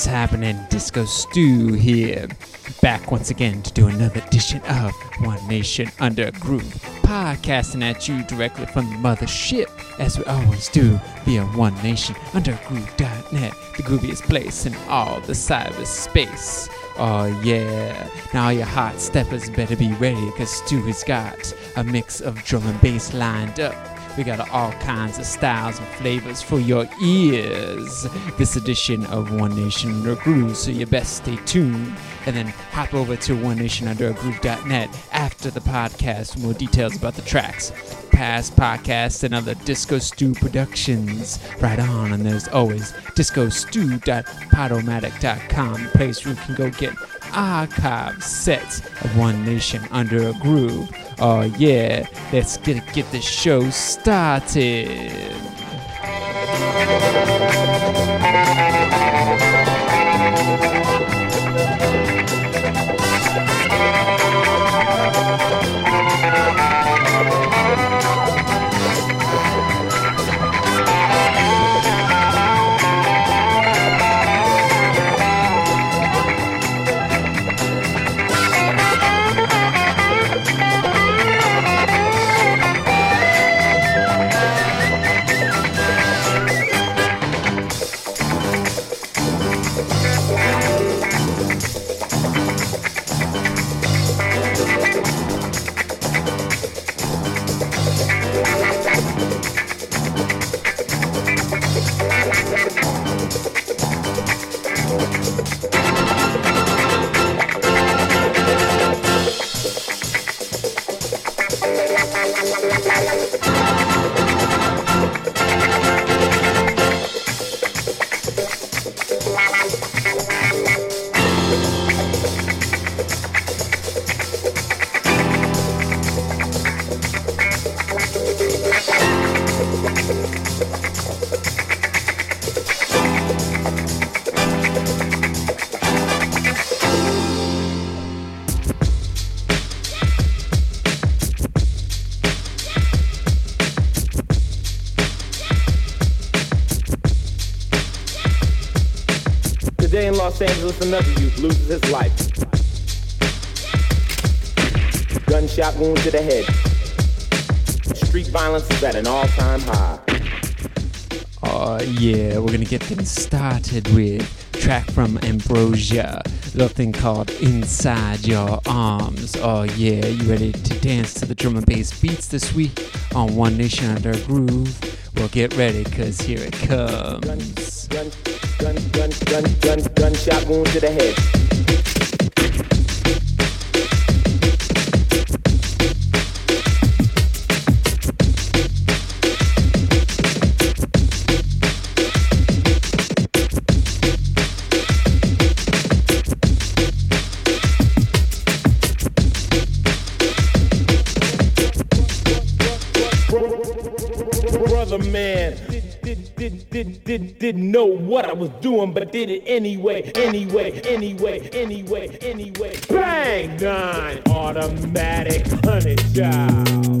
What's happening? Disco Stu here. Back once again to do another edition of One Nation Under Groove, podcasting at you directly from the mothership, as we always do via One Nation Under Groove.net, the grooviest place in all the cyberspace. Oh yeah, now your hot steppers better be ready, cause Stu has got a mix of drum and bass lined up. We got all kinds of styles and flavors for your ears. This edition of One Nation Under a Groove, so you best stay tuned and then hop over to One Nation Under a OneNationUnderAGroove.net after the podcast for more details about the tracks, past podcasts, and other Disco Stu productions. Right on, and there's always DiscoStew.podomatic.com, place where you can go get archive sets of One Nation Under a Groove. Oh yeah, let's get get the show started. Angeles, another youth loses his life. Gunshot wound to the head. Street violence is at an all-time high. Oh yeah, we're gonna get things started with track from Ambrosia, little thing called Inside Your Arms. Oh yeah, you ready to dance to the drum and bass beats this week on One Nation Under Groove? Well, get ready, cause here it comes. Gun, gun, gun, gun, gun, gunshot wound to the head. brother man didn't, didn't, didn't, didn't know what I was doing, but did it anyway, anyway, anyway, anyway, anyway. Bang! Nine automatic honey child.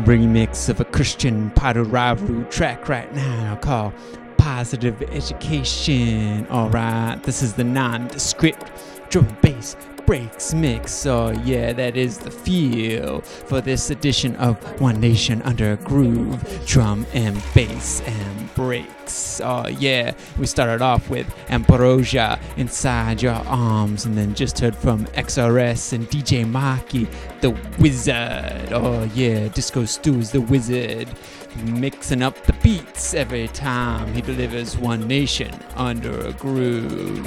Wild remix of a Cristian Paduraru track right now called Positive Education. Alright, this is the Nondeskript drum and bass breaks mix. Oh, yeah, that is the feel for this edition of One Nation Under Groove drum and bass and breaks. Oh, yeah, we started off with Ambrosia Inside Your Arms, and then just heard from XRS and DJ Marky, the wizard. Oh, yeah, Disco Stu is the wizard mixing up the beats every time he delivers One Nation under a groove.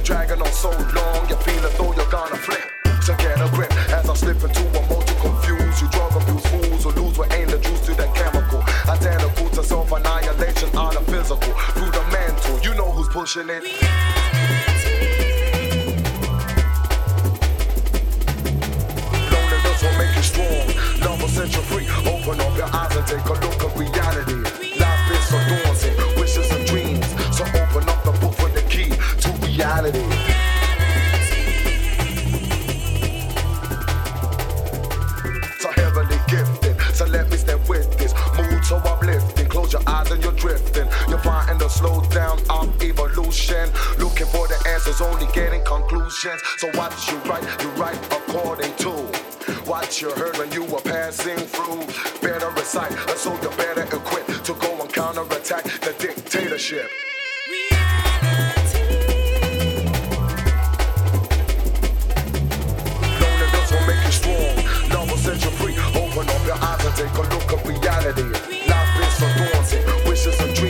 been dragging on so long, you feel as though you're gonna flip. So get a grip as I slip into a mode to confuse you. Drug abuse fools who lose what ain't the juice to that chemical. Identical to self annihilation on a physical. Through the mental, you know who's pushing it. Loneliness will make you strong. Love will set you free. Open up your eyes and take a look at reality. So heavily gifted, so let me step with this. Mood so uplifting, close your eyes and you're drifting. You're fighting the slow down of evolution. Looking for the answers, only getting conclusions. So watch you write, you write according to Watch you heard when you were passing through. Better recite, so you're better equipped to go and counterattack the dictatorship. Open up your eyes and take a look at reality. Life is so daunting, wishes and dreams.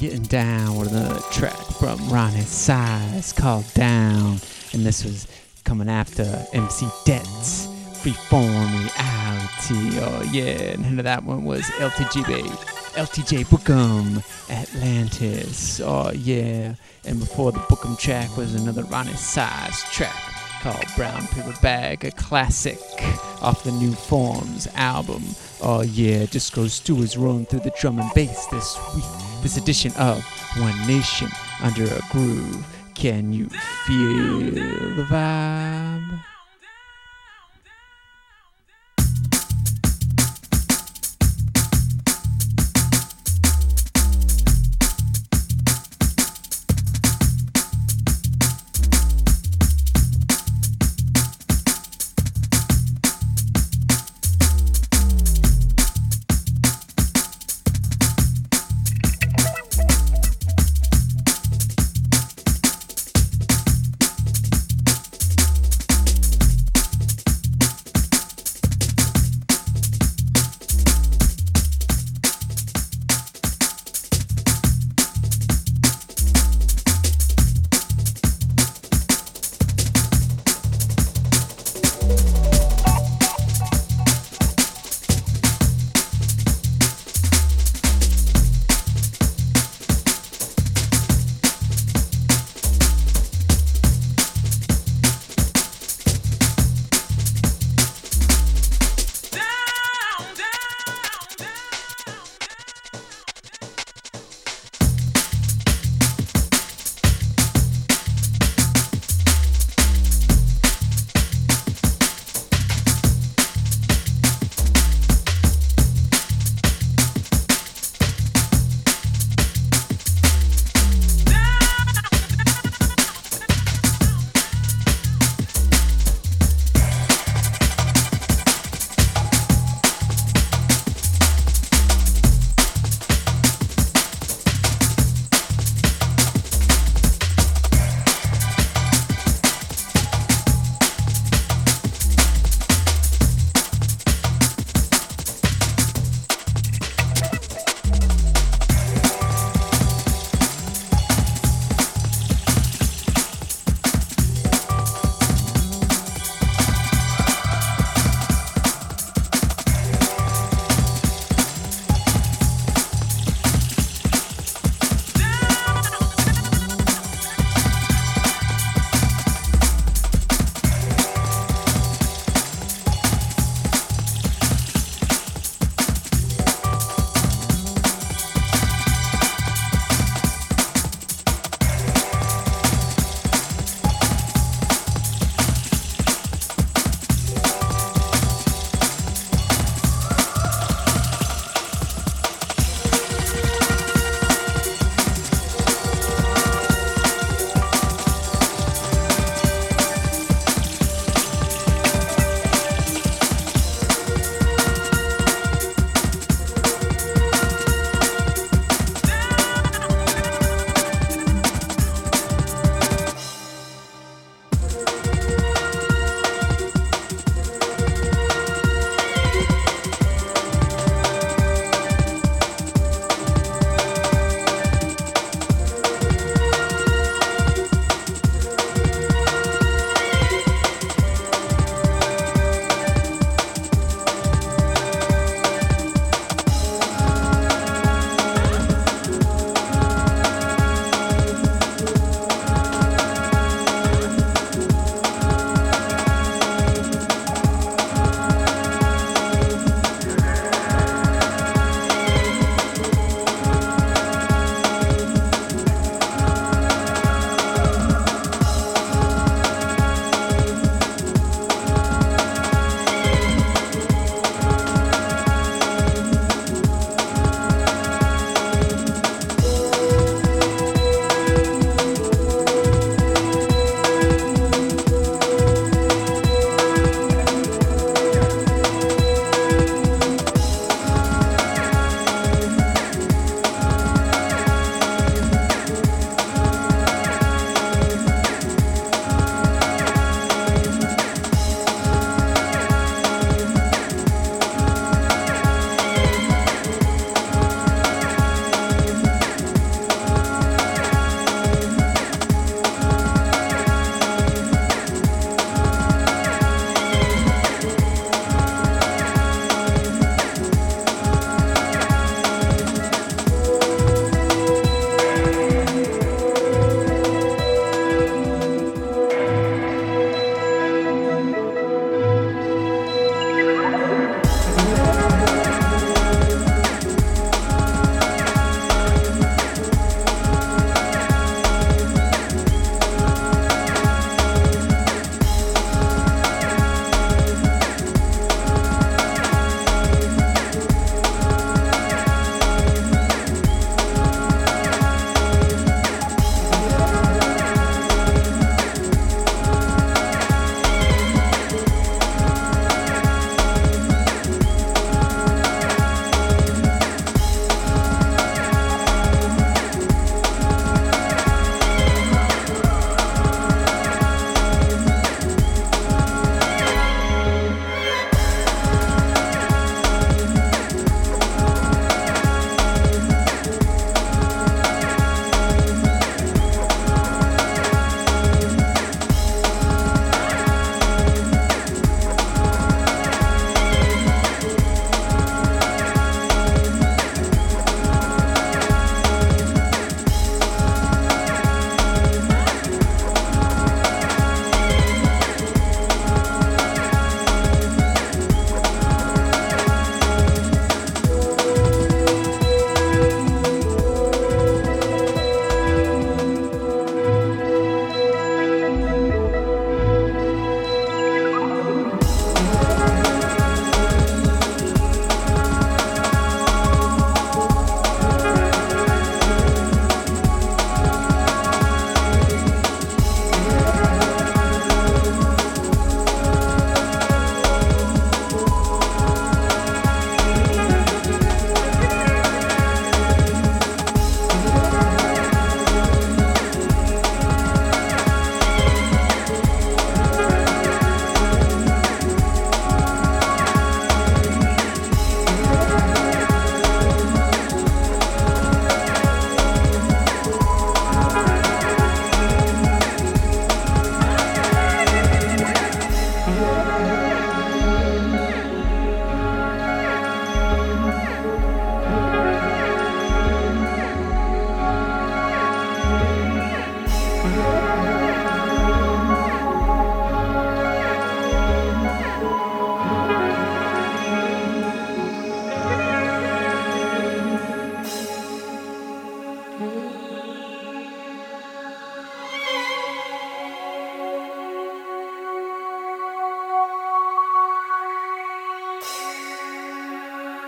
Getting down with another track from Roni Size called Down. And this was coming after MC Det's, Freeform Reality. Oh yeah, and of that one was LTGB, LTJ Bukem, Atlantis. Oh yeah, and before the Bukem track was another Roni Size track called Brown Paper Bag, a classic off the New Forms album. Oh yeah, Disco Stu is rolling through the drum and bass this week. This edition of One Nation Under a Groove. Can you feel the vibe?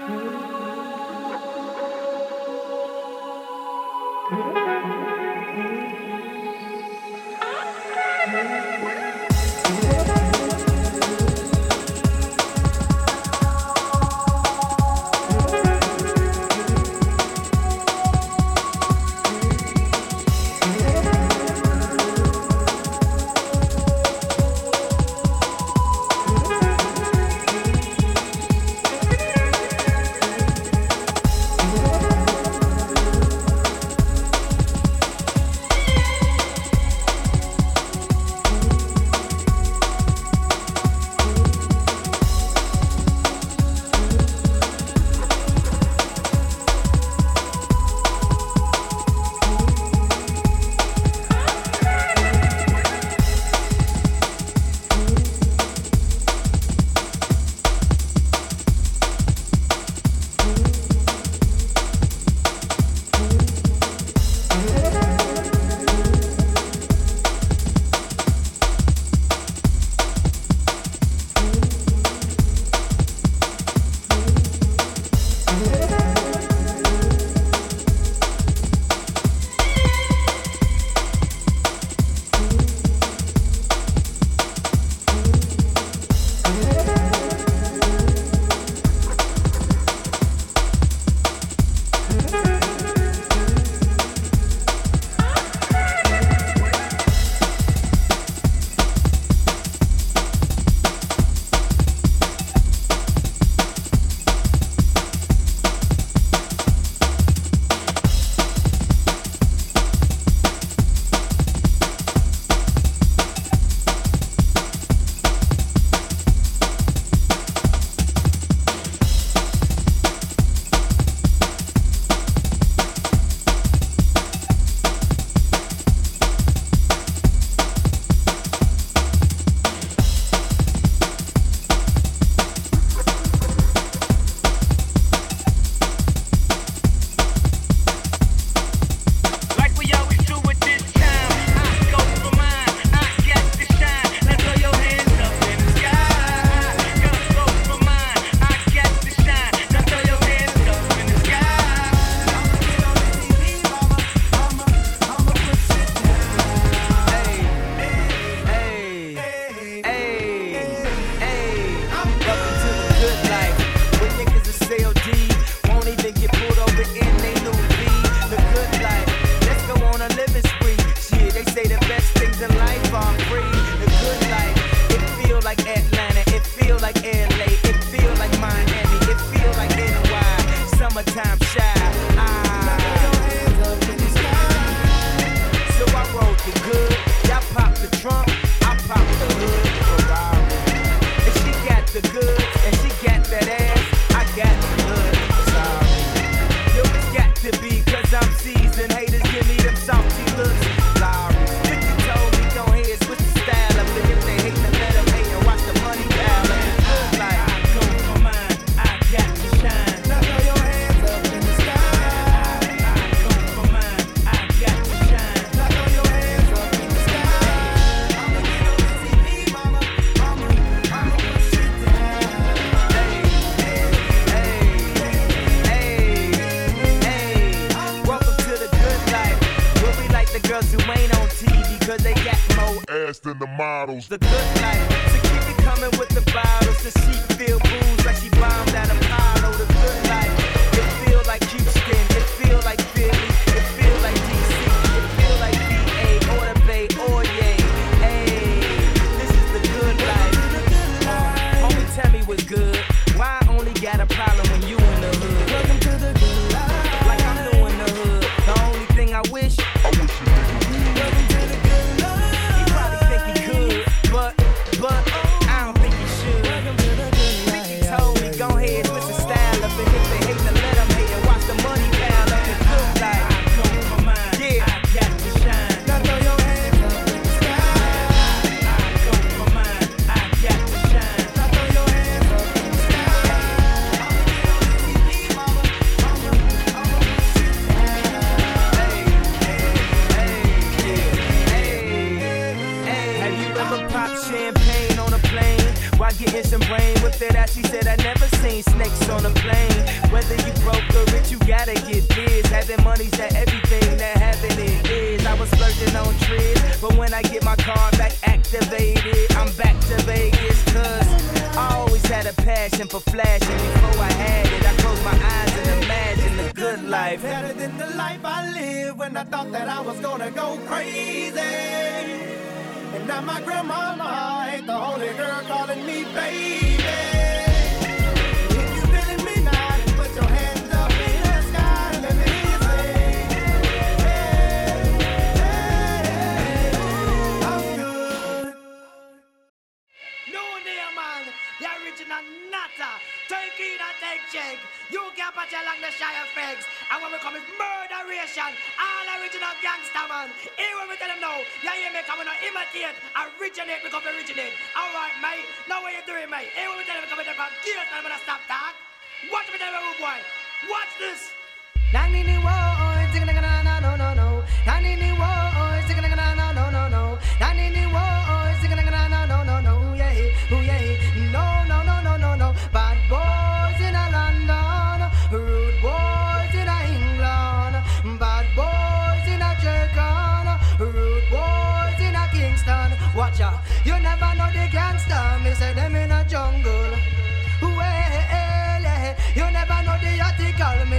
Getting some Originate become originate. Alright, mate. Now what you doing, mate? Here when we tell them come and from gears and I'm gonna stop that. Watch me tell them, boy. Watch this. Nang ni ni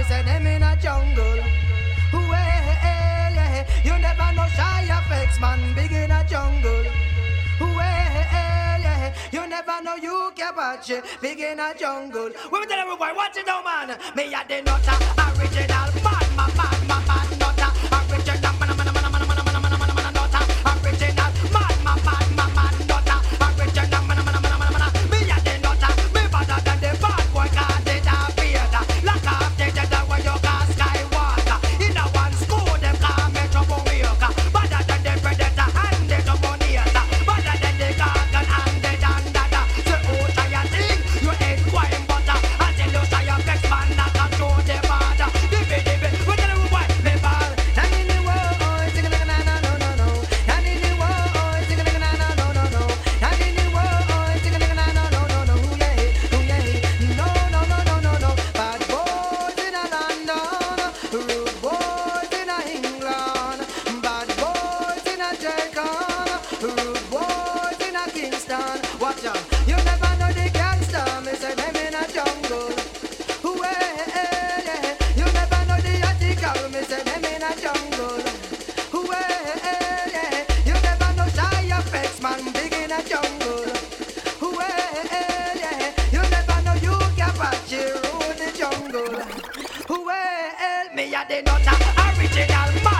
say them in a jungle. Well, you never know Shy FX, man. Big in a jungle. Well, you never know you can watch it. Big in a jungle. We tell everybody, watch it down, man. Me a the nutter, original, bad, man, bad, man, bad nutter, original, man, man, man. no, they not original. man.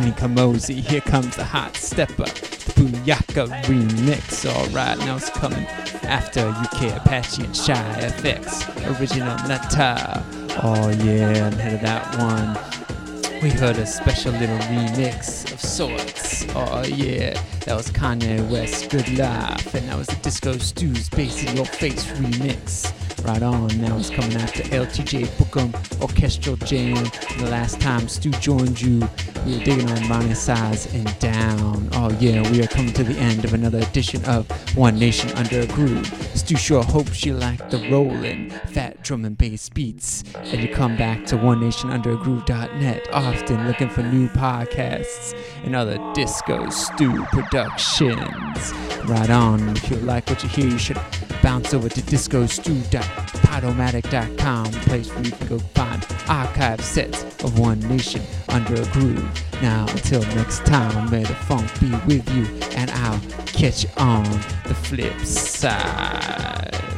Ini Kamoze. Here comes the hot stepper. The Booyaka remix. Alright, now it's coming after UK Apachi and Shy FX. Original Nuttah. Oh yeah, and ahead of that one. We heard a special little remix of sorts. Oh yeah, that was Kanye West, Good Life, and that was the Disco Stu's Bass in Your Face remix. Right on, now it's coming after LTJ Bukem Orchestral Jam. The last time Stu joined you, were digging on Roni Size and Down. Oh yeah, we are coming to the end of another edition of One Nation Under a Groove. Stu sure hopes you like the rolling, fat drum and bass beats. And you come back to OneNationUnderAGroove.net often looking for new podcasts and other Disco Stu productions. Right on, if you like what you hear, you should bounce over to discostu.podomatic.com, a place where you can go find archive sets of One Nation Under a Groove. Now, until next time, may the funk be with you, and I'll catch you on the flip side.